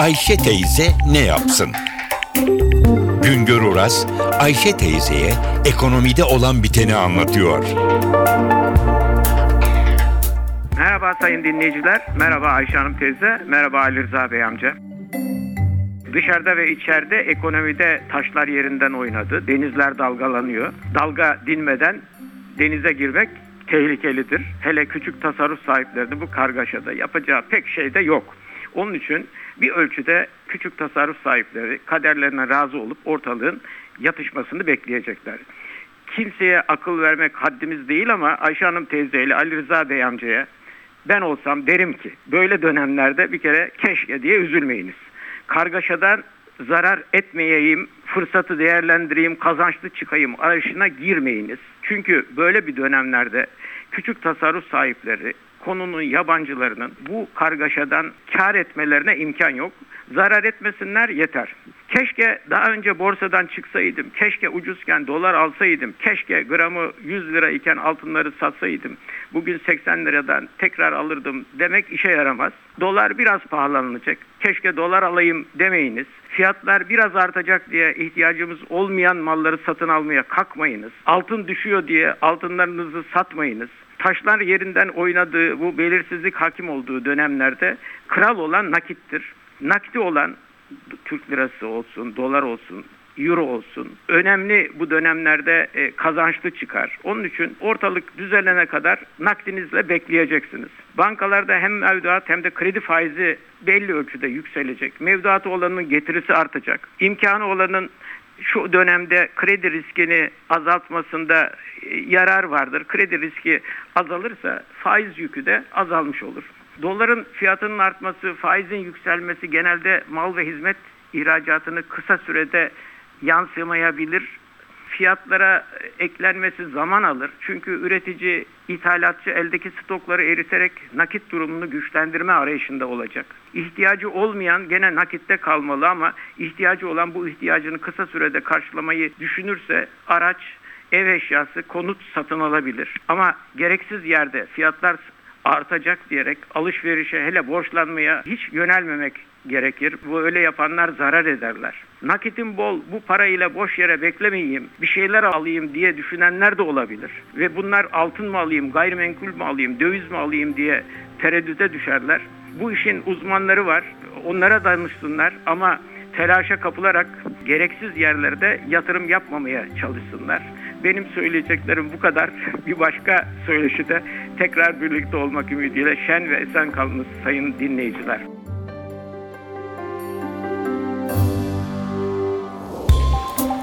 Ayşe teyze ne yapsın? Güngör Oras, Ayşe teyzeye ekonomide olan biteni anlatıyor. Merhaba sayın dinleyiciler, merhaba Ayşe Hanım teyze, merhaba Ali Rıza Bey amca. Dışarıda ve içeride ekonomide taşlar yerinden oynadı, denizler dalgalanıyor. Dalga dinmeden denize girmek tehlikelidir. Hele küçük tasarruf sahiplerinin bu kargaşada yapacağı pek şey de yok. Onun için bir ölçüde küçük tasarruf sahipleri kaderlerine razı olup ortalığın yatışmasını bekleyecekler. Kimseye akıl vermek haddimiz değil ama Ayşe Hanım teyzeyle Ali Rıza Bey amcaya ben olsam derim ki böyle dönemlerde bir kere keşke diye üzülmeyiniz. Kargaşadan zarar etmeyeyim, fırsatı değerlendireyim, kazançlı çıkayım arayışına girmeyiniz. Çünkü böyle bir dönemlerde küçük tasarruf sahipleri konunun yabancılarının bu kargaşadan kar etmelerine imkan yok. Zarar etmesinler yeter. Keşke daha önce borsadan çıksaydım. Keşke ucuzken dolar alsaydım. Keşke gramı 100 lira iken altınları satsaydım. Bugün 80 liradan tekrar alırdım demek işe yaramaz. Dolar biraz pahalanacak. Keşke dolar alayım demeyiniz. Fiyatlar biraz artacak diye ihtiyacımız olmayan malları satın almaya kalkmayınız. Altın düşüyor diye altınlarınızı satmayınız taşlar yerinden oynadığı bu belirsizlik hakim olduğu dönemlerde kral olan nakittir. Nakdi olan Türk lirası olsun, dolar olsun, euro olsun. Önemli bu dönemlerde e, kazançlı çıkar. Onun için ortalık düzelene kadar nakdinizle bekleyeceksiniz. Bankalarda hem mevduat hem de kredi faizi belli ölçüde yükselecek. Mevduatı olanın getirisi artacak. İmkanı olanın şu dönemde kredi riskini azaltmasında e, yarar vardır. Kredi riski azalırsa faiz yükü de azalmış olur. Doların fiyatının artması, faizin yükselmesi genelde mal ve hizmet ihracatını kısa sürede yansımayabilir. Fiyatlara eklenmesi zaman alır. Çünkü üretici, ithalatçı eldeki stokları eriterek nakit durumunu güçlendirme arayışında olacak. İhtiyacı olmayan gene nakitte kalmalı ama ihtiyacı olan bu ihtiyacını kısa sürede karşılamayı düşünürse araç, ev eşyası, konut satın alabilir. Ama gereksiz yerde fiyatlar artacak diyerek alışverişe hele borçlanmaya hiç yönelmemek gerekir. Bu öyle yapanlar zarar ederler. Nakitim bol bu parayla boş yere beklemeyeyim bir şeyler alayım diye düşünenler de olabilir. Ve bunlar altın mı alayım gayrimenkul mü alayım döviz mi alayım diye tereddüte düşerler. Bu işin uzmanları var onlara danışsınlar ama telaşa kapılarak gereksiz yerlerde yatırım yapmamaya çalışsınlar. Benim söyleyeceklerim bu kadar. Bir başka söyleşide tekrar birlikte olmak ümidiyle şen ve esen kalınız sayın dinleyiciler.